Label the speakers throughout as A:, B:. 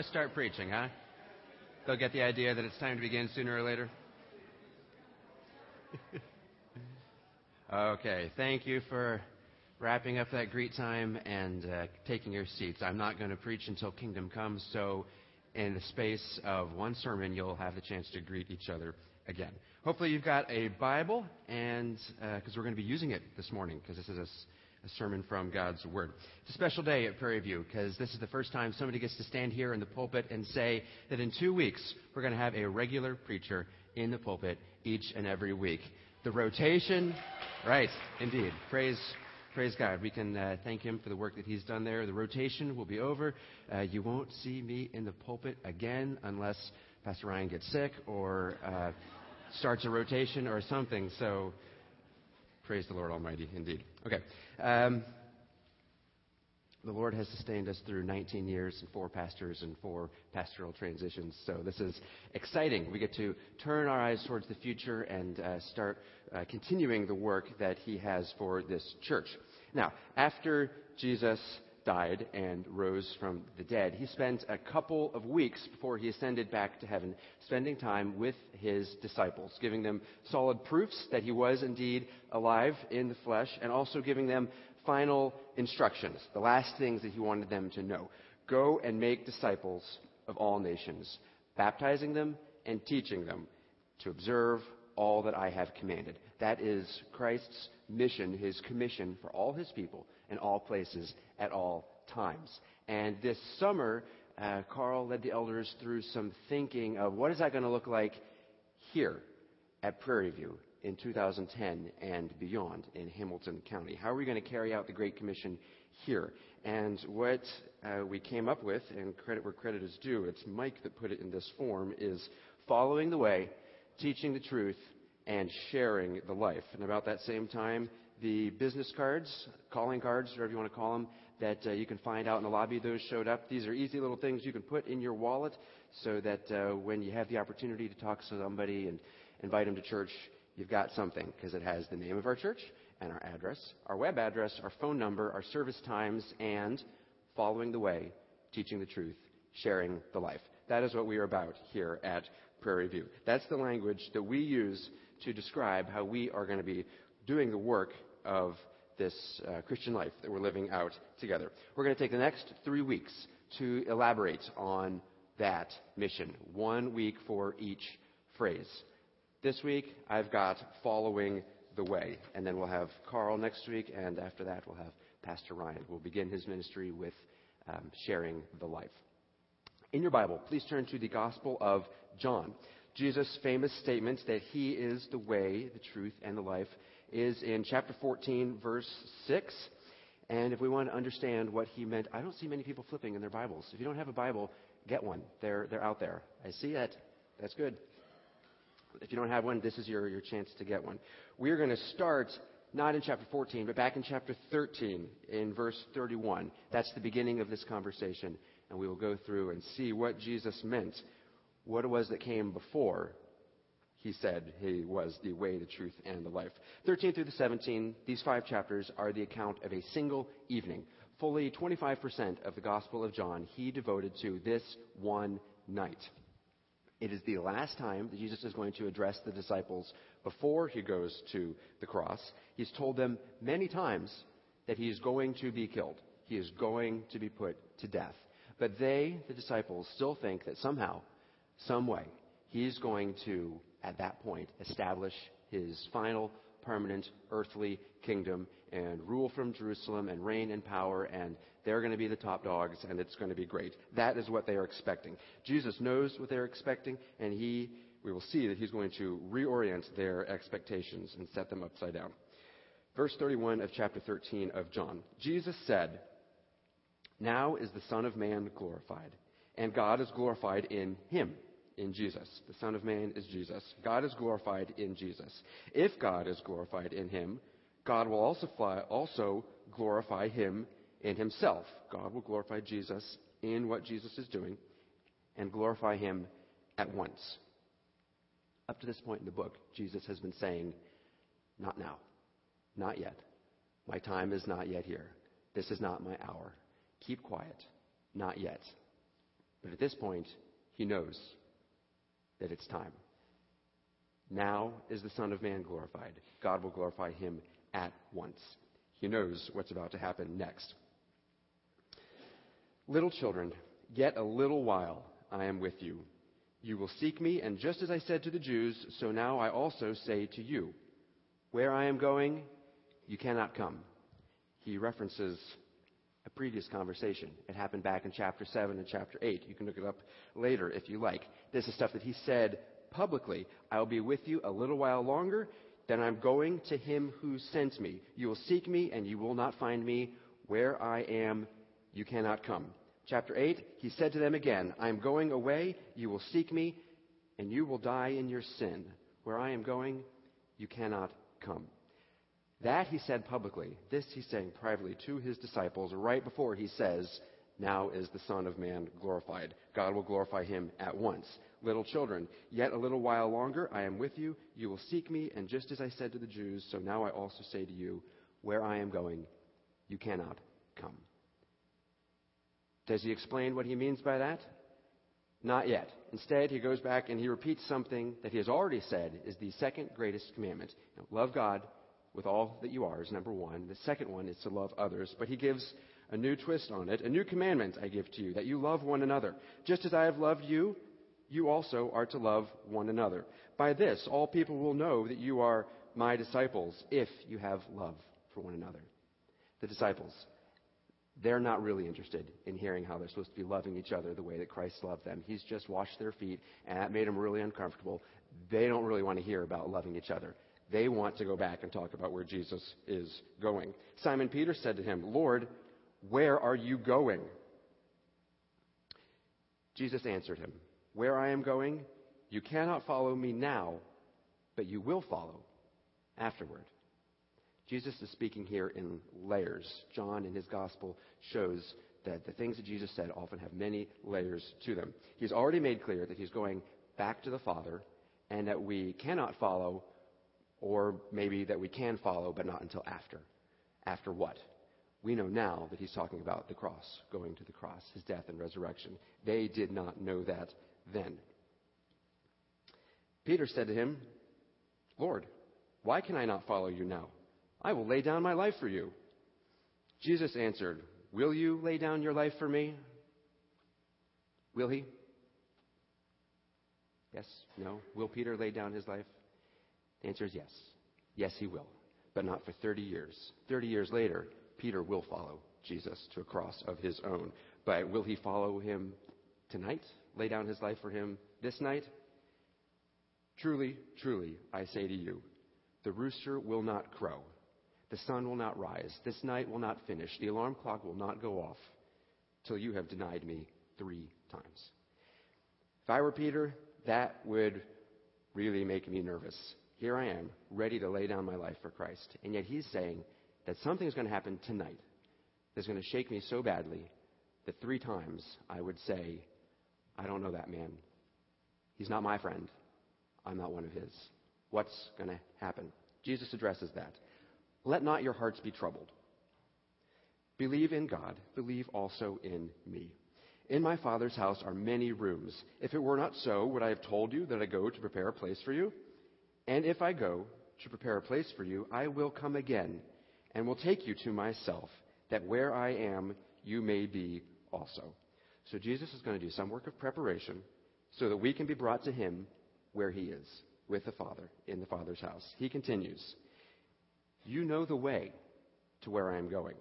A: Let's start preaching, huh? They'll get the idea that it's time to begin sooner or later. okay, thank you for wrapping up that greet time and uh, taking your seats. I'm not going to preach until kingdom comes, so in the space of one sermon, you'll have the chance to greet each other again. Hopefully, you've got a Bible, and because uh, we're going to be using it this morning, because this is a a sermon from God's Word. It's a special day at Prairie View because this is the first time somebody gets to stand here in the pulpit and say that in two weeks we're going to have a regular preacher in the pulpit each and every week. The rotation, right, indeed. Praise, praise God. We can uh, thank Him for the work that He's done there. The rotation will be over. Uh, you won't see me in the pulpit again unless Pastor Ryan gets sick or uh, starts a rotation or something. So Praise the Lord Almighty, indeed. Okay. Um, the Lord has sustained us through 19 years and four pastors and four pastoral transitions. So this is exciting. We get to turn our eyes towards the future and uh, start uh, continuing the work that He has for this church. Now, after Jesus died and rose from the dead, he spent a couple of weeks before he ascended back to heaven spending time with his disciples, giving them solid proofs that he was indeed alive in the flesh, and also giving them final instructions, the last things that he wanted them to know. Go and make disciples of all nations, baptizing them and teaching them to observe all that I have commanded. That is Christ's mission, his commission for all his people in all places at all times. And this summer, uh, Carl led the elders through some thinking of what is that going to look like here at Prairie View in 2010 and beyond in Hamilton County. How are we going to carry out the Great Commission here? And what uh, we came up with, and credit where credit is due, it's Mike that put it in this form, is following the way, teaching the truth, and sharing the life. And about that same time, the business cards, calling cards, whatever you want to call them, that uh, you can find out in the lobby. Those showed up. These are easy little things you can put in your wallet so that uh, when you have the opportunity to talk to somebody and invite them to church, you've got something because it has the name of our church and our address, our web address, our phone number, our service times, and following the way, teaching the truth, sharing the life. That is what we are about here at Prairie View. That's the language that we use to describe how we are going to be doing the work of this uh, Christian life that we're living out together. We're going to take the next three weeks to elaborate on that mission, one week for each phrase. This week, I've got following the way, and then we'll have Carl next week, and after that, we'll have Pastor Ryan. We'll begin his ministry with um, sharing the life. In your Bible, please turn to the Gospel of John. Jesus' famous statement that he is the way, the truth, and the life is in chapter 14, verse 6. And if we want to understand what he meant, I don't see many people flipping in their Bibles. If you don't have a Bible, get one. They're, they're out there. I see it. That's good. If you don't have one, this is your, your chance to get one. We're going to start not in chapter 14, but back in chapter 13, in verse 31. That's the beginning of this conversation. And we will go through and see what Jesus meant, what it was that came before he said he was the way, the truth, and the life. 13 through the 17, these five chapters are the account of a single evening. Fully 25% of the Gospel of John he devoted to this one night. It is the last time that Jesus is going to address the disciples before he goes to the cross. He's told them many times that he is going to be killed. He is going to be put to death. But they, the disciples, still think that somehow, some way, he's going to at that point, establish his final permanent earthly kingdom and rule from Jerusalem and reign in power, and they're going to be the top dogs, and it's going to be great. That is what they are expecting. Jesus knows what they're expecting, and he, we will see that he's going to reorient their expectations and set them upside down. Verse 31 of chapter 13 of John. Jesus said, Now is the Son of Man glorified, and God is glorified in him in Jesus. The Son of Man is Jesus. God is glorified in Jesus. If God is glorified in him, God will also, fly, also glorify him in himself. God will glorify Jesus in what Jesus is doing and glorify him at once. Up to this point in the book, Jesus has been saying, Not now. Not yet. My time is not yet here. This is not my hour. Keep quiet. Not yet. But at this point, he knows that it's time. Now is the Son of Man glorified. God will glorify him at once. He knows what's about to happen next. Little children, yet a little while I am with you. You will seek me, and just as I said to the Jews, so now I also say to you, Where I am going, you cannot come. He references previous conversation. It happened back in chapter 7 and chapter 8. You can look it up later if you like. This is stuff that he said publicly. I will be with you a little while longer, then I'm going to him who sent me. You will seek me, and you will not find me. Where I am, you cannot come. Chapter 8, he said to them again, I am going away, you will seek me, and you will die in your sin. Where I am going, you cannot come. That he said publicly. This he's saying privately to his disciples right before he says, Now is the Son of Man glorified. God will glorify him at once. Little children, yet a little while longer I am with you. You will seek me, and just as I said to the Jews, so now I also say to you, Where I am going, you cannot come. Does he explain what he means by that? Not yet. Instead, he goes back and he repeats something that he has already said is the second greatest commandment. Now, love God with all that you are is number one. The second one is to love others. But he gives a new twist on it. A new commandment I give to you, that you love one another. Just as I have loved you, you also are to love one another. By this, all people will know that you are my disciples, if you have love for one another. The disciples, they're not really interested in hearing how they're supposed to be loving each other the way that Christ loved them. He's just washed their feet, and that made them really uncomfortable. They don't really want to hear about loving each other. They want to go back and talk about where Jesus is going. Simon Peter said to him, Lord, where are you going? Jesus answered him, Where I am going, you cannot follow me now, but you will follow afterward. Jesus is speaking here in layers. John, in his gospel, shows that the things that Jesus said often have many layers to them. He's already made clear that he's going back to the Father and that we cannot follow or maybe that we can follow, but not until after. After what? We know now that he's talking about the cross, going to the cross, his death and resurrection. They did not know that then. Peter said to him, Lord, why can I not follow you now? I will lay down my life for you. Jesus answered, Will you lay down your life for me? Will he? Yes? No? Will Peter lay down his life? The answer is yes. Yes, he will. But not for 30 years. 30 years later, Peter will follow Jesus to a cross of his own. But will he follow him tonight? Lay down his life for him this night? Truly, truly, I say to you, the rooster will not crow. The sun will not rise. This night will not finish. The alarm clock will not go off till you have denied me three times. If I were Peter, that would really make me nervous here I am, ready to lay down my life for Christ. And yet he's saying that something is going to happen tonight that's going to shake me so badly that three times I would say, I don't know that man. He's not my friend. I'm not one of his. What's going to happen? Jesus addresses that. Let not your hearts be troubled. Believe in God, believe also in me. In my Father's house are many rooms. If it were not so, would I have told you that I go to prepare a place for you? And if I go to prepare a place for you, I will come again and will take you to myself, that where I am, you may be also. So Jesus is going to do some work of preparation so that we can be brought to him where he is, with the Father, in the Father's house. He continues, You know the way to where I am going.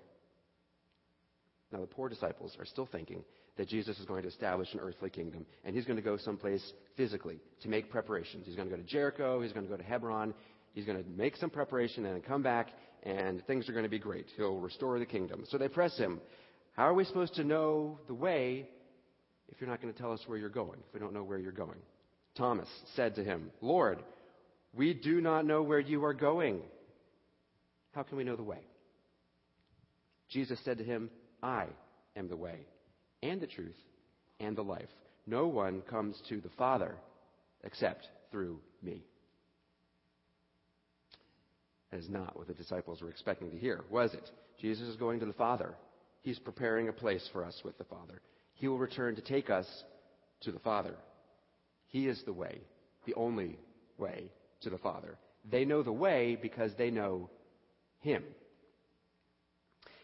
A: Now, the poor disciples are still thinking that Jesus is going to establish an earthly kingdom, and he's going to go someplace physically to make preparations. He's going to go to Jericho, he's going to go to Hebron, he's going to make some preparation and come back, and things are going to be great. He'll restore the kingdom. So they press him. How are we supposed to know the way if you're not going to tell us where you're going, if we don't know where you're going? Thomas said to him, Lord, we do not know where you are going. How can we know the way? Jesus said to him, I am the way and the truth and the life. No one comes to the Father except through me. That is not what the disciples were expecting to hear, was it? Jesus is going to the Father. He's preparing a place for us with the Father. He will return to take us to the Father. He is the way, the only way to the Father. They know the way because they know Him.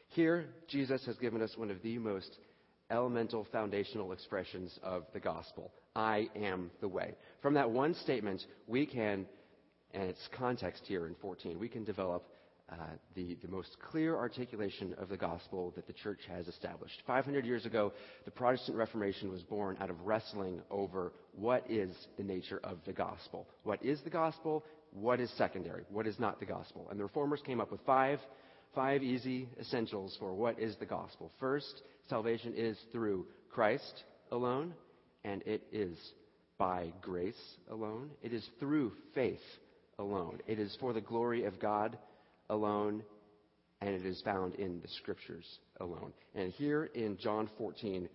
A: Here, Jesus has given us one of the most elemental foundational expressions of the gospel I am the way. From that one statement, we can, and its context here in 14, we can develop uh, the, the most clear articulation of the gospel that the church has established. 500 years ago, the Protestant Reformation was born out of wrestling over what is the nature of the gospel. What is the gospel? What is secondary? What is not the gospel? And the reformers came up with five, five easy essentials for what is the gospel. First, salvation is through Christ alone, and it is by grace alone. It is through faith alone. It is for the glory of God alone, and it is found in the scriptures alone. And here in John 14,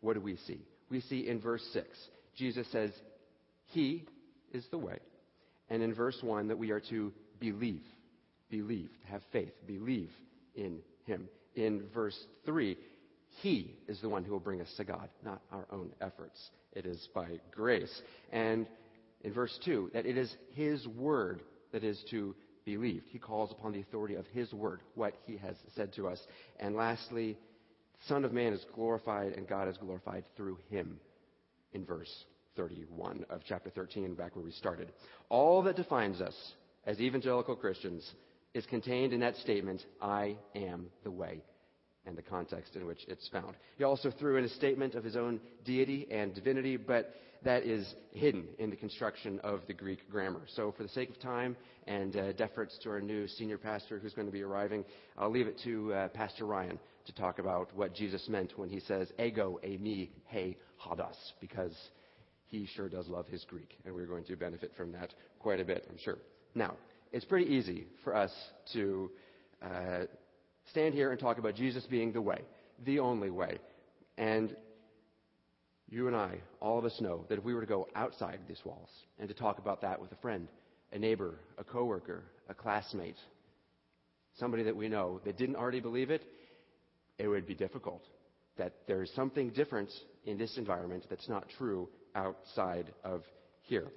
A: what do we see? We see in verse 6, Jesus says, He is the way. And in verse 1, that we are to believe, believe, have faith, believe in Him. In verse 3, He is the one who will bring us to God, not our own efforts. It is by grace. And in verse 2, that it is His word that is to be believed. He calls upon the authority of His word, what He has said to us. And lastly, Son of Man is glorified and God is glorified through Him in verse 31 of chapter 13, back where we started. All that defines us as evangelical Christians is contained in that statement, I am the way, and the context in which it's found. He also threw in a statement of his own deity and divinity, but that is hidden in the construction of the Greek grammar. So, for the sake of time and uh, deference to our new senior pastor who's going to be arriving, I'll leave it to uh, Pastor Ryan to talk about what Jesus meant when he says, ego, a me, he, hodos, because he sure does love his Greek, and we're going to benefit from that quite a bit, I'm sure. Now, it's pretty easy for us to uh, stand here and talk about Jesus being the way, the only way. And you and I, all of us know that if we were to go outside these walls and to talk about that with a friend, a neighbor, a coworker, a classmate, somebody that we know that didn't already believe it, it would be difficult. That there is something different in this environment that's not true outside of here.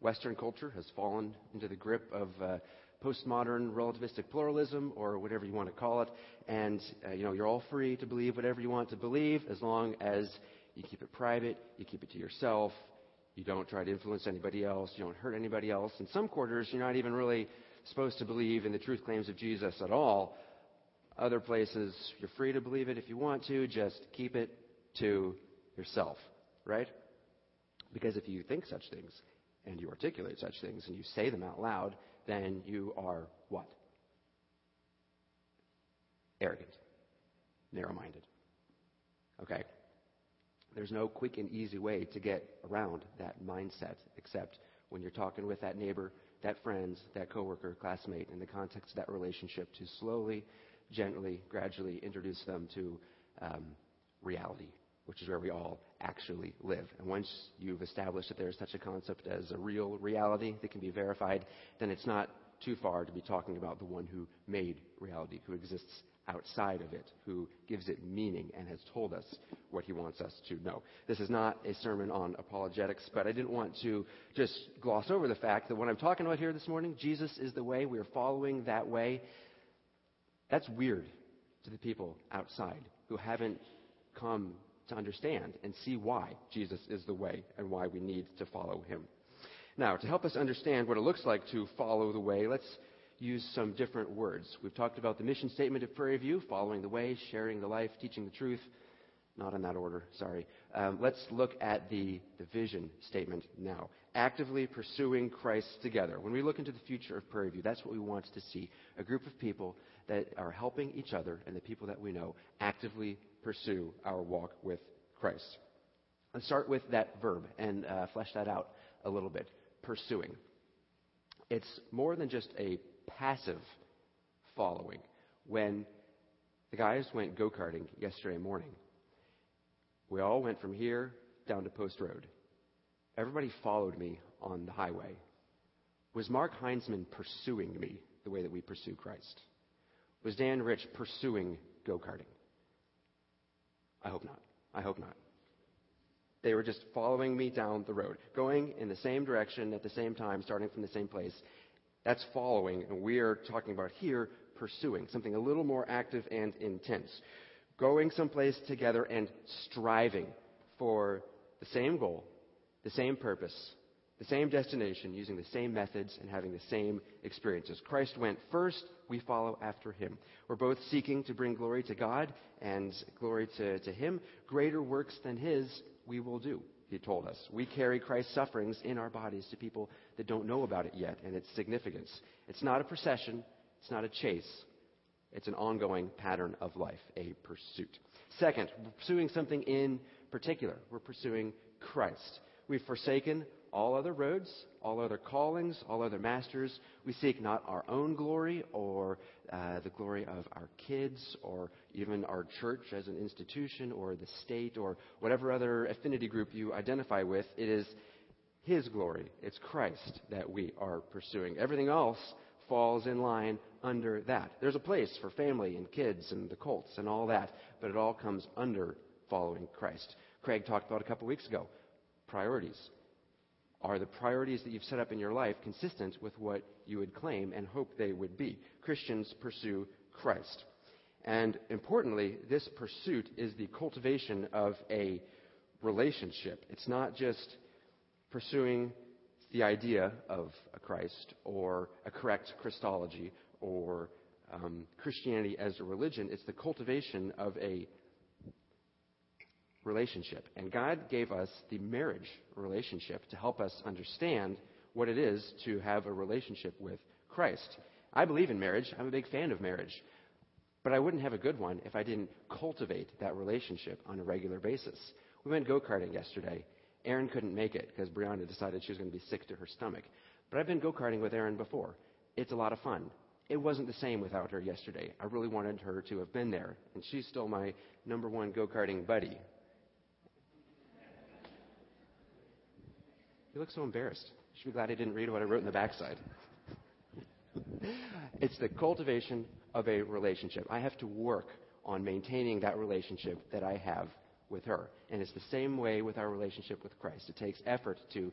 A: Western culture has fallen into the grip of uh, postmodern relativistic pluralism or whatever you want to call it. And, uh, you know, you're all free to believe whatever you want to believe as long as you keep it private, you keep it to yourself, you don't try to influence anybody else, you don't hurt anybody else. In some quarters, you're not even really supposed to believe in the truth claims of Jesus at all. Other places, you're free to believe it if you want to, just keep it to yourself, right? Because if you think such things, and you articulate such things, and you say them out loud, then you are what? Arrogant. Narrow minded. Okay? There's no quick and easy way to get around that mindset except when you're talking with that neighbor, that friend, that coworker, classmate, in the context of that relationship to slowly, gently, gradually introduce them to um, reality, which is where we all actually live. And once you've established that there's such a concept as a real reality that can be verified, then it's not too far to be talking about the one who made reality, who exists outside of it, who gives it meaning and has told us what he wants us to know. This is not a sermon on apologetics, but I didn't want to just gloss over the fact that what I'm talking about here this morning, Jesus is the way, we are following that way. That's weird to the people outside who haven't come to understand and see why Jesus is the way and why we need to follow him. Now, to help us understand what it looks like to follow the way, let's use some different words. We've talked about the mission statement of Prairie View, following the way, sharing the life, teaching the truth. Not in that order, sorry. Um, let's look at the, the vision statement now. Actively pursuing Christ together. When we look into the future of Prairie View, that's what we want to see. A group of people that are helping each other and the people that we know actively pursue our walk with Christ. Let's start with that verb and uh, flesh that out a little bit. Pursuing. It's more than just a passive following. When the guys went go karting yesterday morning, we all went from here down to Post Road. Everybody followed me on the highway. Was Mark Heinzman pursuing me the way that we pursue Christ? Was Dan Rich pursuing go karting? I hope not. I hope not. They were just following me down the road, going in the same direction at the same time, starting from the same place. That's following, and we are talking about here pursuing, something a little more active and intense. Going someplace together and striving for the same goal, the same purpose, the same destination, using the same methods and having the same experiences. Christ went first, we follow after him. We're both seeking to bring glory to God and glory to, to him. Greater works than his we will do, he told us. We carry Christ's sufferings in our bodies to people that don't know about it yet and its significance. It's not a procession, it's not a chase, it's an ongoing pattern of life, a pursuit. Second, pursuing something in particular. We're pursuing Christ. We've forsaken all other roads, all other callings, all other masters. We seek not our own glory or uh, the glory of our kids or even our church as an institution or the state or whatever other affinity group you identify with. It is His glory. It's Christ that we are pursuing. Everything else falls in line under that. There's a place for family and kids and the Colts and all that, but it all comes under following Christ. Craig talked about a couple weeks ago priorities. Are the priorities that you've set up in your life consistent with what you would claim and hope they would be? Christians pursue Christ. And importantly, this pursuit is the cultivation of a relationship. It's not just pursuing the idea of a Christ or a correct Christology or um, Christianity as a religion. It's the cultivation of a relationship. And God gave us the marriage relationship to help us understand what it is to have a relationship with Christ. I believe in marriage. I'm a big fan of marriage. But I wouldn't have a good one if I didn't cultivate that relationship on a regular basis. We went go karting yesterday. Erin couldn't make it because Brianna decided she was going to be sick to her stomach. But I've been go karting with Erin before. It's a lot of fun. It wasn't the same without her yesterday. I really wanted her to have been there. And she's still my number one go karting buddy. You look so embarrassed. You should be glad I didn't read what I wrote in the backside. it's the cultivation of a relationship. I have to work on maintaining that relationship that I have with her. And it's the same way with our relationship with Christ. It takes effort to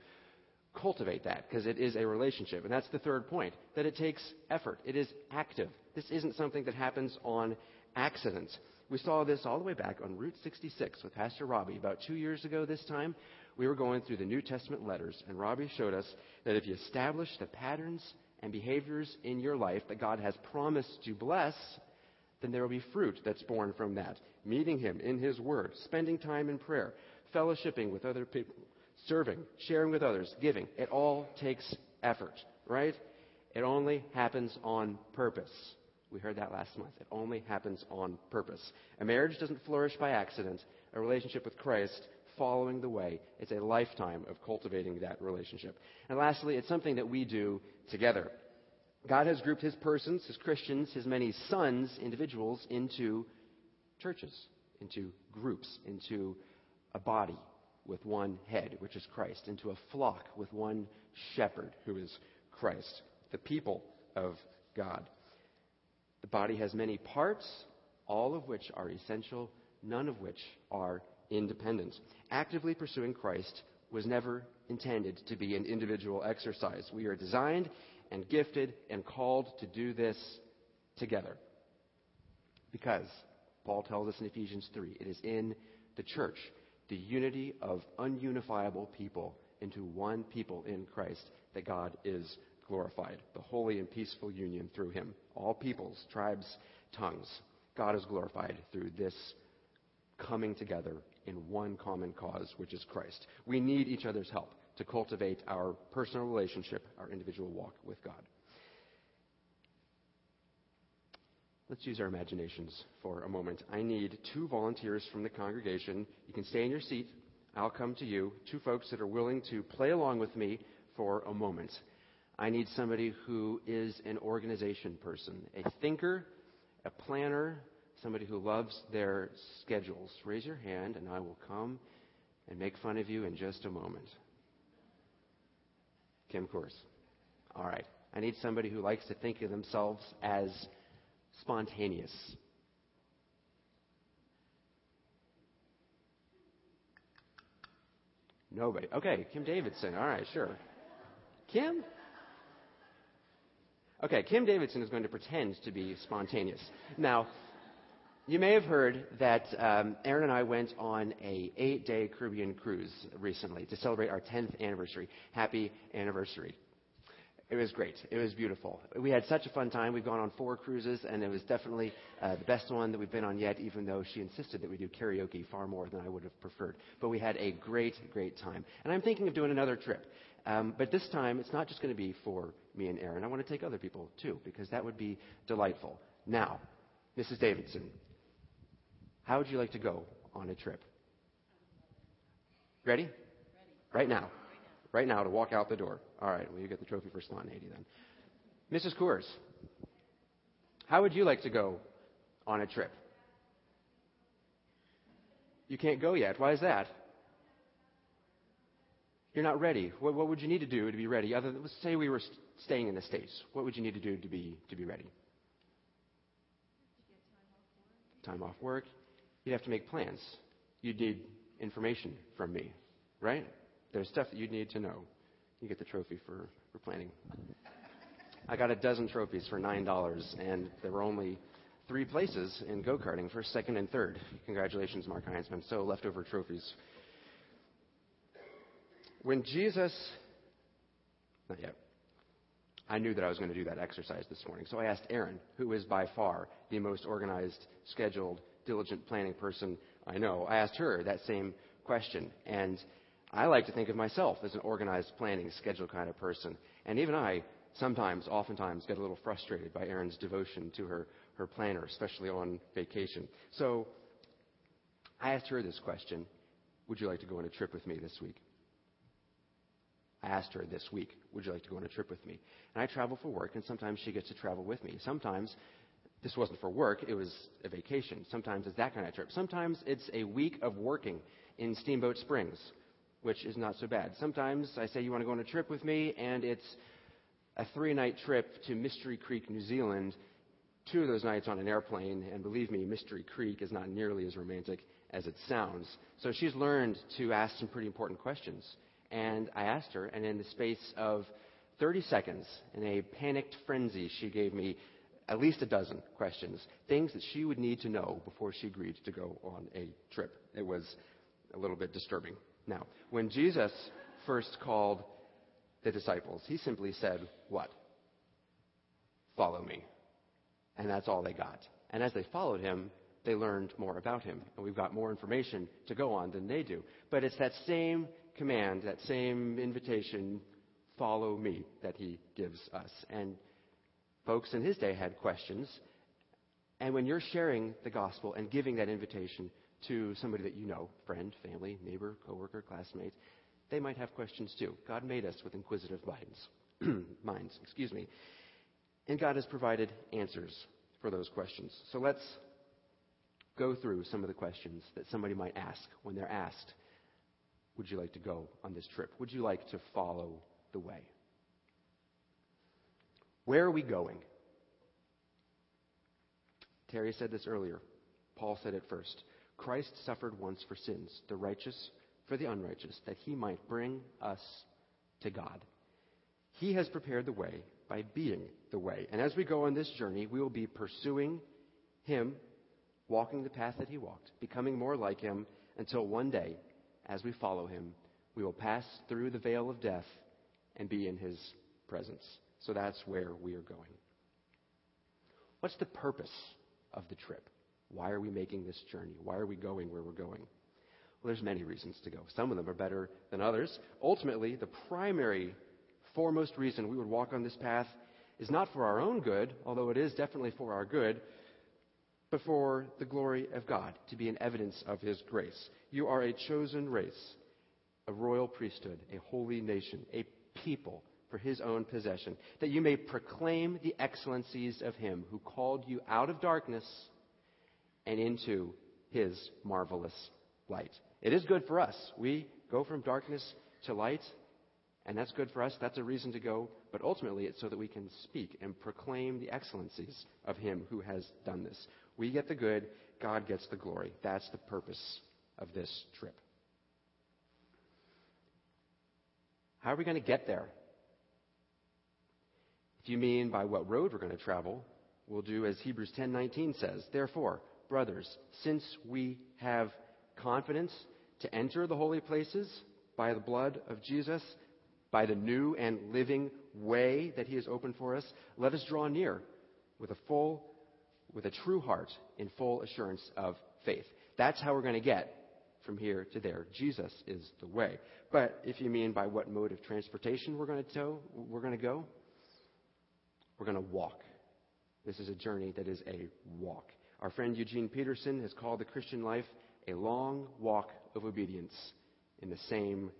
A: cultivate that because it is a relationship. And that's the third point that it takes effort. It is active. This isn't something that happens on accident. We saw this all the way back on Route 66 with Pastor Robbie about two years ago this time we were going through the New Testament letters, and Robbie showed us that if you establish the patterns and behaviors in your life that God has promised to bless, then there will be fruit that's born from that. Meeting Him in His Word, spending time in prayer, fellowshipping with other people, serving, sharing with others, giving. It all takes effort, right? It only happens on purpose. We heard that last month. It only happens on purpose. A marriage doesn't flourish by accident. A relationship with Christ following the way. It's a lifetime of cultivating that relationship. And lastly, it's something that we do together. God has grouped his persons, his Christians, his many sons, individuals, into churches, into groups, into a body with one head, which is Christ, into a flock with one shepherd, who is Christ, the people of God. The body has many parts, all of which are essential, none of which are independent. Actively pursuing Christ was never intended to be an individual exercise. We are designed and gifted and called to do this together. Because, Paul tells us in Ephesians 3, it is in the church, the unity of ununifiable people into one people in Christ, that God is glorified. The holy and peaceful union through him. All peoples, tribes, tongues. God is glorified through this coming together in one common cause, which is Christ. We need each other's help to cultivate our personal relationship, our individual walk with God. Let's use our imaginations for a moment. I need two volunteers from the congregation. You can stay in your seat. I'll come to you. Two folks that are willing to play along with me for a moment. I need somebody who is an organization person, a thinker, a planner, somebody who loves their schedules, raise your hand and I will come and make fun of you in just a moment. Kim Course. All right. I need somebody who likes to think of themselves as spontaneous. Nobody. Okay, Kim Davidson. All right, sure. Kim? Okay, Kim Davidson is going to pretend to be spontaneous. Now, you may have heard that um, Erin and I went on a eight-day Caribbean cruise recently to celebrate our 10th anniversary. Happy anniversary! It was great. It was beautiful. We had such a fun time. We've gone on four cruises, and it was definitely uh, the best one that we've been on yet, even though she insisted that we do karaoke far more than I would have preferred. But we had a great, great time. And I'm thinking of doing another trip. Um, but this time, it's not just going to be for me and Erin. I want to take other people, too, because that would be delightful. Now, Mrs. Davidson, how would you like to go on a trip? Ready? Ready. Right now right now to walk out the door. All right, well, you get the trophy for spontaneity then. Mrs. Coors, how would you like to go on a trip? You can't go yet. Why is that? You're not ready. What, what would you need to do to be ready? Other than, let's say we were st- staying in the States. What would you need to do to be, to be ready? Time off work. You'd have to make plans. You'd need information from me, right? There's stuff that you'd need to know. You get the trophy for, for planning. I got a dozen trophies for $9, and there were only three places in go karting first, second, and third. Congratulations, Mark Heinzman. So, leftover trophies. When Jesus, not yet, I knew that I was going to do that exercise this morning. So I asked Erin, who is by far the most organized, scheduled, diligent planning person I know. I asked her that same question. And I like to think of myself as an organized, planning, schedule kind of person. And even I sometimes, oftentimes, get a little frustrated by Erin's devotion to her, her planner, especially on vacation. So I asked her this question Would you like to go on a trip with me this week? I asked her this week, Would you like to go on a trip with me? And I travel for work, and sometimes she gets to travel with me. Sometimes this wasn't for work, it was a vacation. Sometimes it's that kind of trip. Sometimes it's a week of working in Steamboat Springs which is not so bad. Sometimes I say, You want to go on a trip with me? And it's a three night trip to Mystery Creek, New Zealand. Two of those nights on an airplane, and believe me, Mystery Creek is not nearly as romantic as it sounds. So she's learned to ask some pretty important questions. And I asked her, and in the space of 30 seconds, in a panicked frenzy, she gave me at least a dozen questions, things that she would need to know before she agreed to go on a trip. It was a little bit disturbing. Now, when Jesus first called the disciples, he simply said, What? Follow me. And that's all they got. And as they followed him, they learned more about him. And we've got more information to go on than they do. But it's that same command, that same invitation, follow me, that he gives us. And folks in his day had questions. And when you're sharing the gospel and giving that invitation, to somebody that you know, friend, family, neighbor, coworker, classmate, they might have questions too. God made us with inquisitive minds. minds, excuse me. And God has provided answers for those questions. So let's go through some of the questions that somebody might ask when they're asked, Would you like to go on this trip? Would you like to follow the way? Where are we going? Terry said this earlier. Paul said it first. Christ suffered once for sins, the righteous for the unrighteous, that he might bring us to God. He has prepared the way by being the way. And as we go on this journey, we will be pursuing him, walking the path that he walked, becoming more like him until one day, as we follow him, we will pass through the veil of death and be in his presence. So that's where we are going. What's the purpose of the trip? Why are we making this journey? Why are we going where we're going? Well, there's many reasons to go. Some of them are better than others. Ultimately, the primary, foremost reason we would walk on this path is not for our own good, although it is definitely for our good, but for the glory of God, to be an evidence of His grace. You are a chosen race, a royal priesthood, a holy nation, a people for His own possession, that you may proclaim the excellencies of Him who called you out of darkness and into his marvelous light. It is good for us. We go from darkness to light, and that's good for us. That's a reason to go. But ultimately, it's so that we can speak and proclaim the excellencies of him who has done this. We get the good, God gets the glory. That's the purpose of this trip. How are we going to get there? If you mean by what road we're going to travel, we'll do as Hebrews 10:19 says. Therefore, brothers, since we have confidence to enter the holy places by the blood of Jesus, by the new and living way that he has opened for us, let us draw near with a full with a true heart in full assurance of faith. That's how we're going to get from here to there. Jesus is the way. But if you mean by what mode of transportation we're going to tow, we're going to go, we're going to walk. This is a journey that is a walk. Our friend Eugene Peterson has called the Christian life a long walk of obedience in the same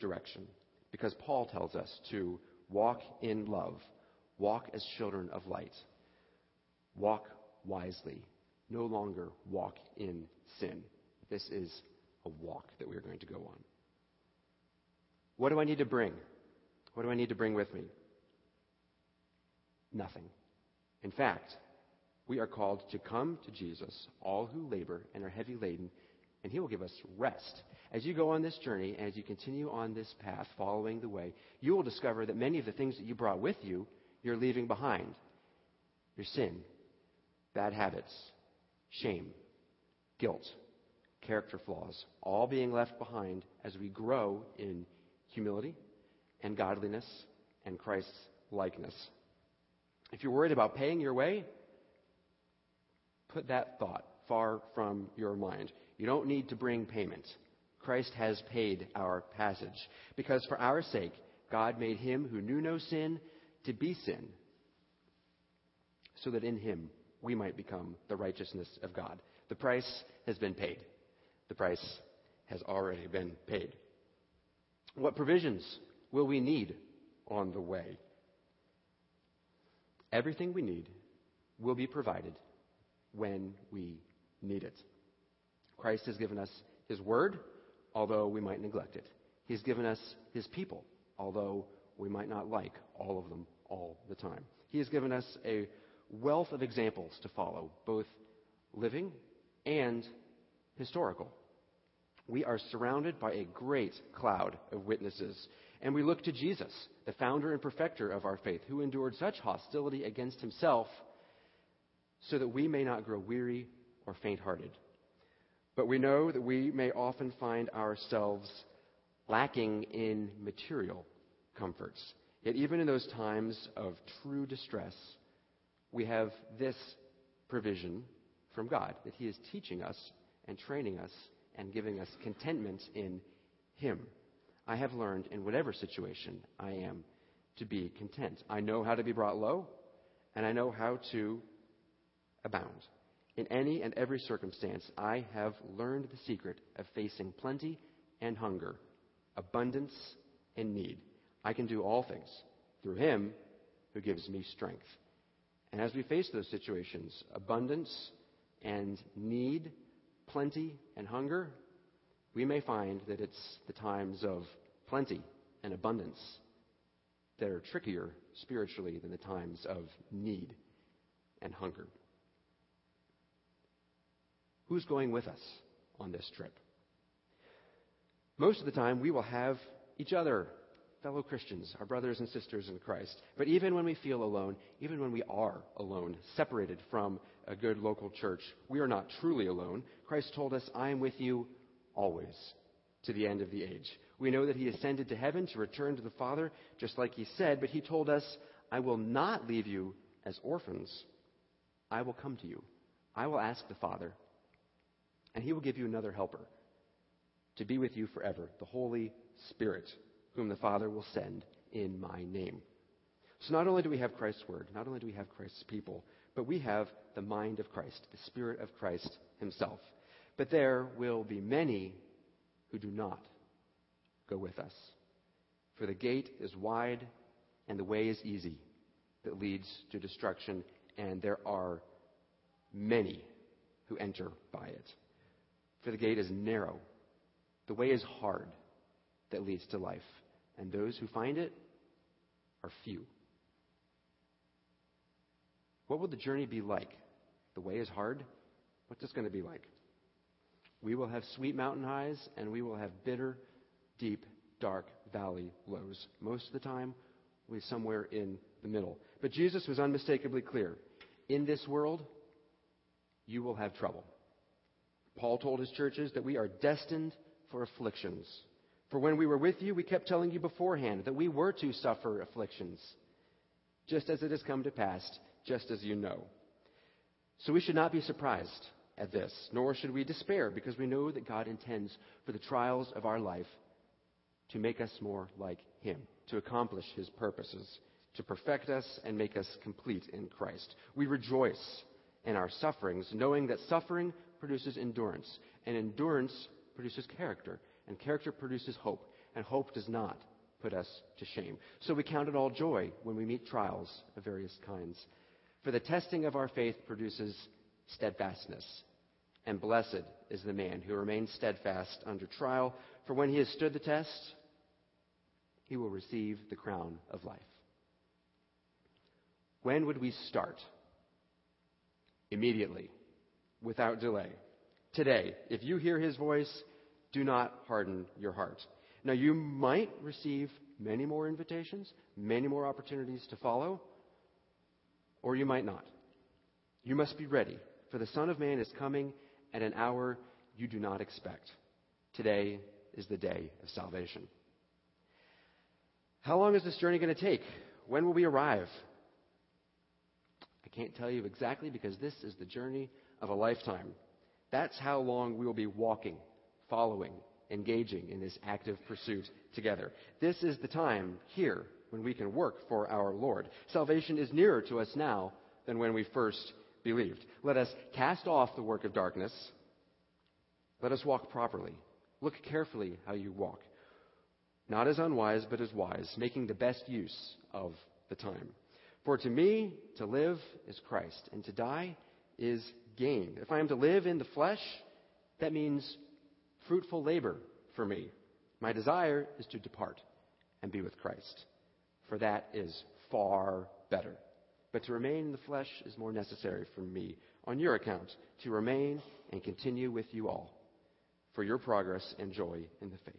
A: direction. Because Paul tells us to walk in love, walk as children of light, walk wisely, no longer walk in sin. This is a walk that we are going to go on. What do I need to bring? What do I need to bring with me? Nothing. In fact, we are called to come to Jesus, all who labor and are heavy laden, and he will give us rest. As you go on this journey, as you continue on this path, following the way, you will discover that many of the things that you brought with you, you're leaving behind. Your sin, bad habits, shame, guilt, character flaws, all being left behind as we grow in humility and godliness and Christ's likeness. If you're worried about paying your way, put that thought far from your mind. You don't need to bring payment. Christ has paid our passage. Because for our sake, God made him who knew no sin to be sin, so that in him we might become the righteousness of God. The price has been paid. The price has already been paid. What provisions will we need on the way? Everything we need will be provided when we need it. Christ has given us His Word, although we might neglect it. He's given us His people, although we might not like all of them all the time. He has given us a wealth of examples to follow, both living and historical. We are surrounded by a great cloud of witnesses, and we look to Jesus, the founder and perfecter of our faith, who endured such hostility against himself so that we may not grow weary or faint hearted. But we know that we may often find ourselves lacking in material comforts. Yet, even in those times of true distress, we have this provision from God that He is teaching us and training us and giving us contentment in Him. I have learned in whatever situation I am to be content. I know how to be brought low, and I know how to abound. In any and every circumstance, I have learned the secret of facing plenty and hunger, abundance and need. I can do all things through Him who gives me strength. And as we face those situations, abundance and need, plenty and hunger, we may find that it's the times of plenty and abundance that are trickier spiritually than the times of need and hunger. Who's going with us on this trip? Most of the time, we will have each other fellow Christians, our brothers and sisters in Christ. But even when we feel alone, even when we are alone, separated from a good local church, we are not truly alone. Christ told us, I am with you always to the end of the age. We know that he ascended to heaven to return to the Father, just like he said, but he told us, I will not leave you as orphans. I will come to you. I will ask the Father, and he will give you another helper to be with you forever, the Holy Spirit whom the Father will send in my name. So not only do we have Christ's word, not only do we have Christ's people, but we have the mind of Christ, the Spirit of Christ himself. But there will be many who do not go with us. For the gate is wide and the way is easy that leads to destruction, and there are many who enter by it. For the gate is narrow, the way is hard that leads to life and those who find it are few. What will the journey be like? The way is hard. What's this going to be like? We will have sweet mountain highs, and we will have bitter, deep dark valley lows. Most of the time, we're somewhere in the middle. But Jesus was unmistakably clear. In this world, you will have trouble. Paul told his churches that we are destined for afflictions. For when we were with you, we kept telling you beforehand that we were to suffer afflictions, just as it has come to pass, just as you know. So we should not be surprised at this, nor should we despair, because we know that God intends for the trials of our life to make us more like Him, to accomplish His purposes, to perfect us and make us complete in Christ. We rejoice in our sufferings, knowing that suffering produces endurance, and endurance produces character, and character produces hope, and hope does not put us to shame. So we count it all joy when we meet trials of various kinds. For the testing of our faith produces steadfastness. And blessed is the man who remains steadfast under trial, for when he has stood the test, he will receive the crown of life. When would we start? Immediately, without delay. Today, if you hear his voice, do not harden your heart. Now, you might receive many more invitations, many more opportunities to follow, or you might not. You must be ready for the Son of Man is coming at an hour you do not expect. Today is the day of salvation. How long is this journey going to take? When will we arrive? I can't tell you exactly because this is the journey of a lifetime. That's how long we will be walking, following, engaging in this active pursuit together. This is the time here when we can work for our Lord. Salvation is nearer to us now than when we first believed. Let us cast off the work of darkness. Let us walk properly. Look carefully how you walk. Not as unwise, but as wise, making the best use of the time. For to me, to live is Christ, and to die is gain. If I am to live in the flesh, that means fruitful labor for me. My desire is to depart and be with Christ, for that is far better. But to remain in the flesh is more necessary for me, on your account, to remain and continue with you all for your progress and joy in the faith.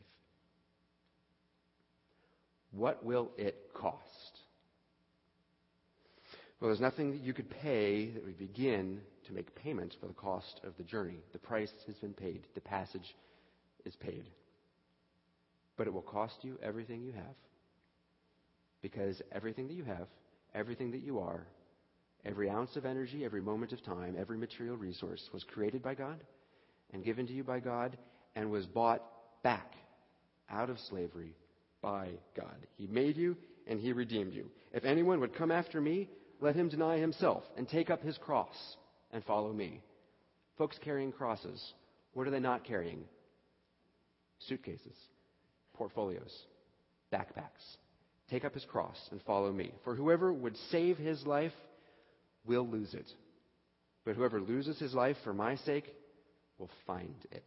A: What will it cost? Well, there's nothing that you could pay that would begin to make payment for the cost of the journey. The price has been paid, the passage is paid. But it will cost you everything you have. Because everything that you have everything that you are, every ounce of energy, every moment of time, every material resource was created by God and given to you by God and was bought back out of slavery by God. He made you and He redeemed you. If anyone would come after me, let him deny himself and take up his cross and follow me. Folks carrying crosses, what are they not carrying? Suitcases, portfolios, backpacks. Take up his cross and follow me. For whoever would save his life will lose it. But whoever loses his life for my sake will find it.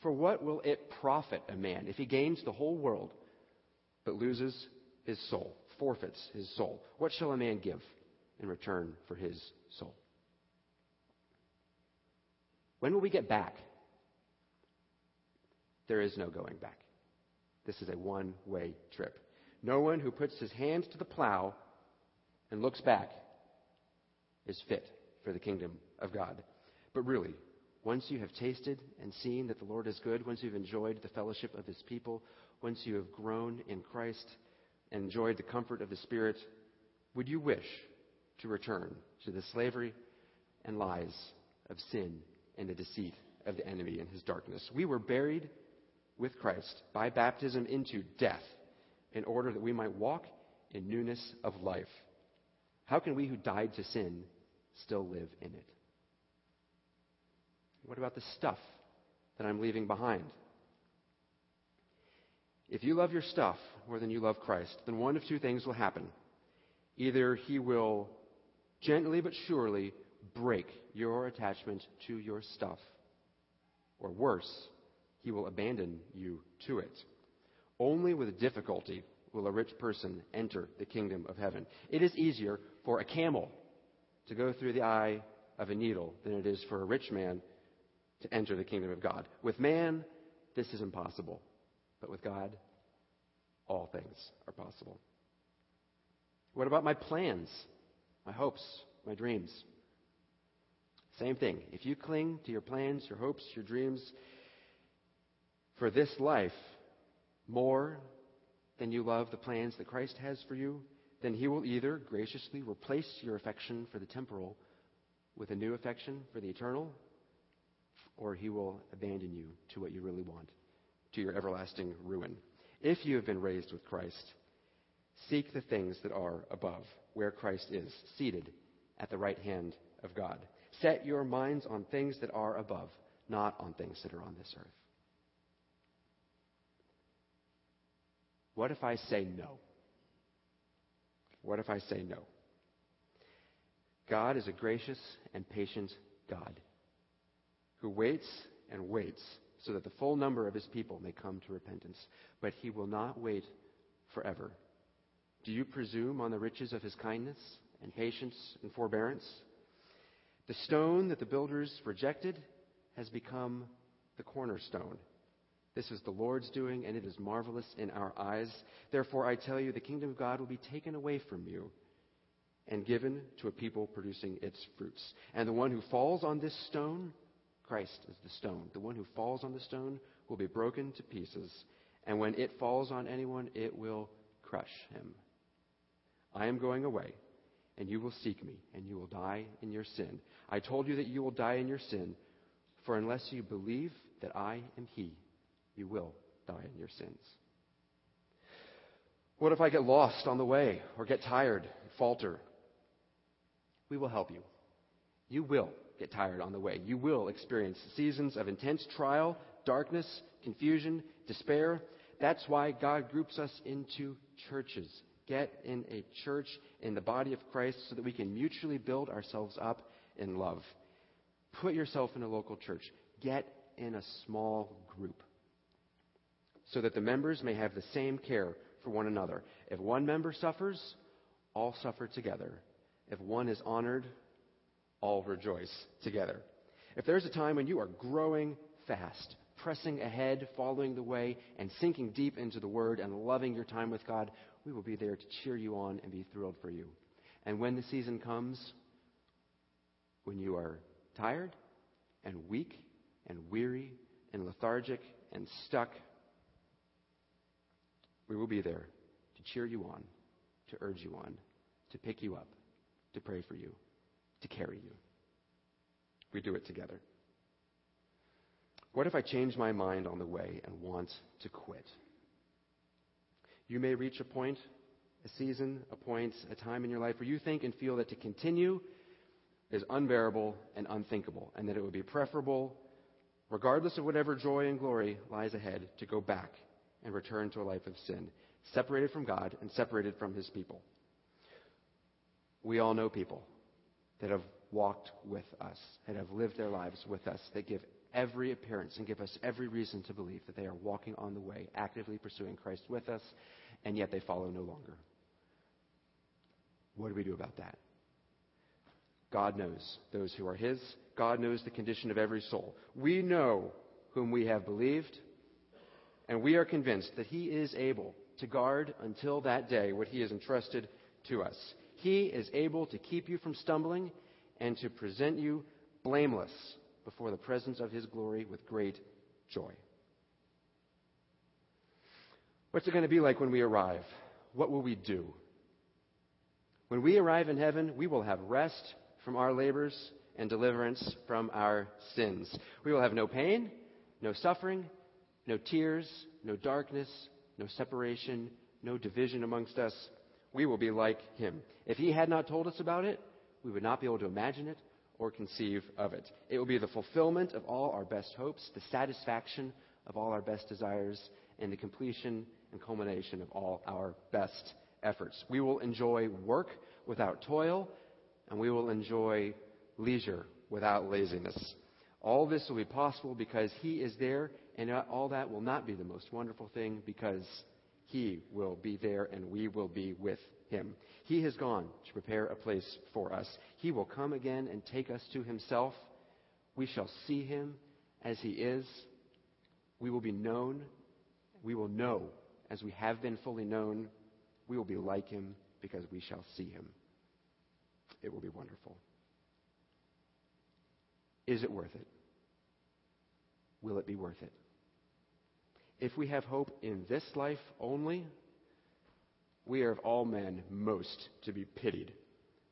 A: For what will it profit a man if he gains the whole world but loses his soul, forfeits his soul? What shall a man give in return for his soul? When will we get back? There is no going back. This is a one way trip. No one who puts his hands to the plow and looks back is fit for the kingdom of God. But really, once you have tasted and seen that the Lord is good, once you've enjoyed the fellowship of his people, once you have grown in Christ and enjoyed the comfort of the Spirit, would you wish to return to the slavery and lies of sin and the deceit of the enemy and his darkness? We were buried with Christ by baptism into death in order that we might walk in newness of life. How can we who died to sin still live in it? What about the stuff that I'm leaving behind? If you love your stuff more than you love Christ, then one of two things will happen. Either he will gently but surely break your attachment to your stuff, or worse, he will abandon you to it. Only with difficulty will a rich person enter the kingdom of heaven. It is easier for a camel to go through the eye of a needle than it is for a rich man to enter the kingdom of God. With man, this is impossible. But with God, all things are possible. What about my plans, my hopes, my dreams? Same thing. If you cling to your plans, your hopes, your dreams for this life more than you love the plans that Christ has for you, then He will either graciously replace your affection for the temporal with a new affection for the eternal, or He will abandon you to what you really want, to your everlasting ruin. If you have been raised with Christ, seek the things that are above, where Christ is, seated at the right hand of God. Set your minds on things that are above, not on things that are on this earth. What if I say no? What if I say no? God is a gracious and patient God who waits and waits so that the full number of his people may come to repentance. But he will not wait forever. Do you presume on the riches of his kindness and patience and forbearance? The stone that the builders rejected has become the cornerstone. This is the Lord's doing, and it is marvelous in our eyes. Therefore, I tell you, the kingdom of God will be taken away from you and given to a people producing its fruits. And the one who falls on this stone, Christ is the stone. The one who falls on the stone will be broken to pieces, and when it falls on anyone, it will crush him. I am going away, and you will seek me, and you will die in your sin. I told you that you will die in your sin, for unless you believe that I am He, you will die in your sins. What if I get lost on the way or get tired, falter? We will help you. You will get tired on the way. You will experience seasons of intense trial, darkness, confusion, despair. That's why God groups us into churches. Get in a church in the body of Christ so that we can mutually build ourselves up in love. Put yourself in a local church. Get in a small group so that the members may have the same care for one another. If one member suffers, all suffer together. If one is honored, all rejoice together. If there's a time when you are growing fast, pressing ahead, following the way, and sinking deep into the Word and loving your time with God, we will be there to cheer you on and be thrilled for you. And when the season comes, when you are tired and weak and weary and lethargic and stuck, we will be there to cheer you on, to urge you on, to pick you up, to pray for you, to carry you. We do it together. What if I change my mind on the way and want to quit? You may reach a point, a season, a point, a time in your life where you think and feel that to continue is unbearable and unthinkable, and that it would be preferable, regardless of whatever joy and glory lies ahead, to go back and return to a life of sin, separated from God and separated from His people. We all know people that have walked with us, that have lived their lives with us, that give every appearance and give us every reason to believe that they are walking on the way, actively pursuing Christ with us, and yet they follow no longer. What do we do about that? God knows those who are His. God knows the condition of every soul. We know whom we have believed, and we are convinced that He is able to guard until that day what He has entrusted to us. He is able to keep you from stumbling and to present you blameless before the presence of His glory with great joy. What's it going to be like when we arrive? What will we do? When we arrive in heaven, we will have rest from our labors and deliverance from our sins. We will have no pain, no suffering, no tears, no darkness, no separation, no division amongst us. We will be like him. If he had not told us about it, we would not be able to imagine it or conceive of it. It will be the fulfillment of all our best hopes, the satisfaction of all our best desires, and the completion and culmination of all our best efforts. We will enjoy work without toil, and we will enjoy leisure without laziness. All this will be possible because He is there, and all that will not be the most wonderful thing because He will be there and we will be with Him. He has gone to prepare a place for us. He will come again and take us to Himself. We shall see Him as He is. We will be known. We will know as we have been fully known, we will be like him because we shall see him. It will be wonderful. Is it worth it? Will it be worth it? If we have hope in this life only, we are of all men most to be pitied.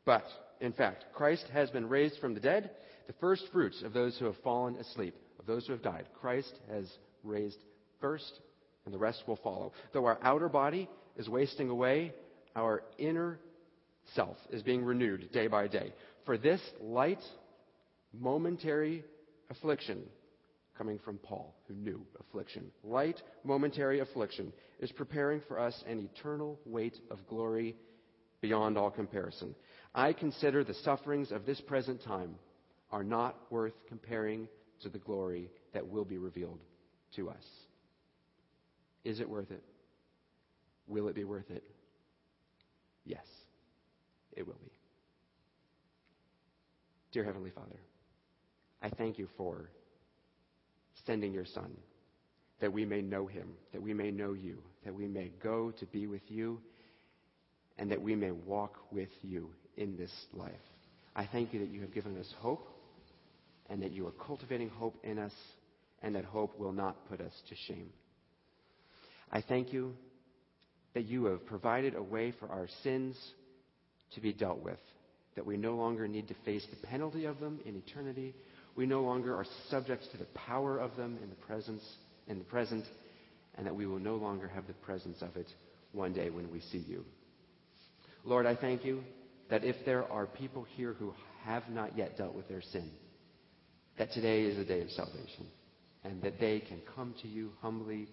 A: But, in fact, Christ has been raised from the dead, the first fruits of those who have fallen asleep, of those who have died. Christ has raised first, and the rest will follow. Though our outer body is wasting away, our inner self is being renewed day by day. For this light, momentary affliction, coming from Paul, who knew affliction, light, momentary affliction, is preparing for us an eternal weight of glory beyond all comparison. I consider the sufferings of this present time are not worth comparing to the glory that will be revealed to us. Is it worth it? Will it be worth it? Yes, it will be. Dear Heavenly Father, I thank you for sending your Son, that we may know him, that we may know you, that we may go to be with you, and that we may walk with you in this life. I thank you that you have given us hope, and that you are cultivating hope in us, and that hope will not put us to shame. I thank you that you have provided a way for our sins to be dealt with, that we no longer need to face the penalty of them in eternity. We no longer are subject to the power of them in the presence in the present, and that we will no longer have the presence of it one day when we see you. Lord, I thank you that if there are people here who have not yet dealt with their sin, that today is a day of salvation, and that they can come to you humbly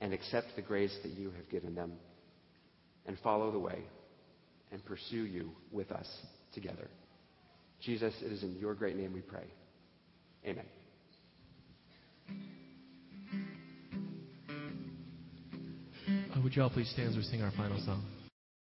A: and accept the grace that you have given them and follow the way and pursue you with us together. Jesus, it is in your great name we pray. Amen.
B: Uh, would you all please stand as we sing our final song?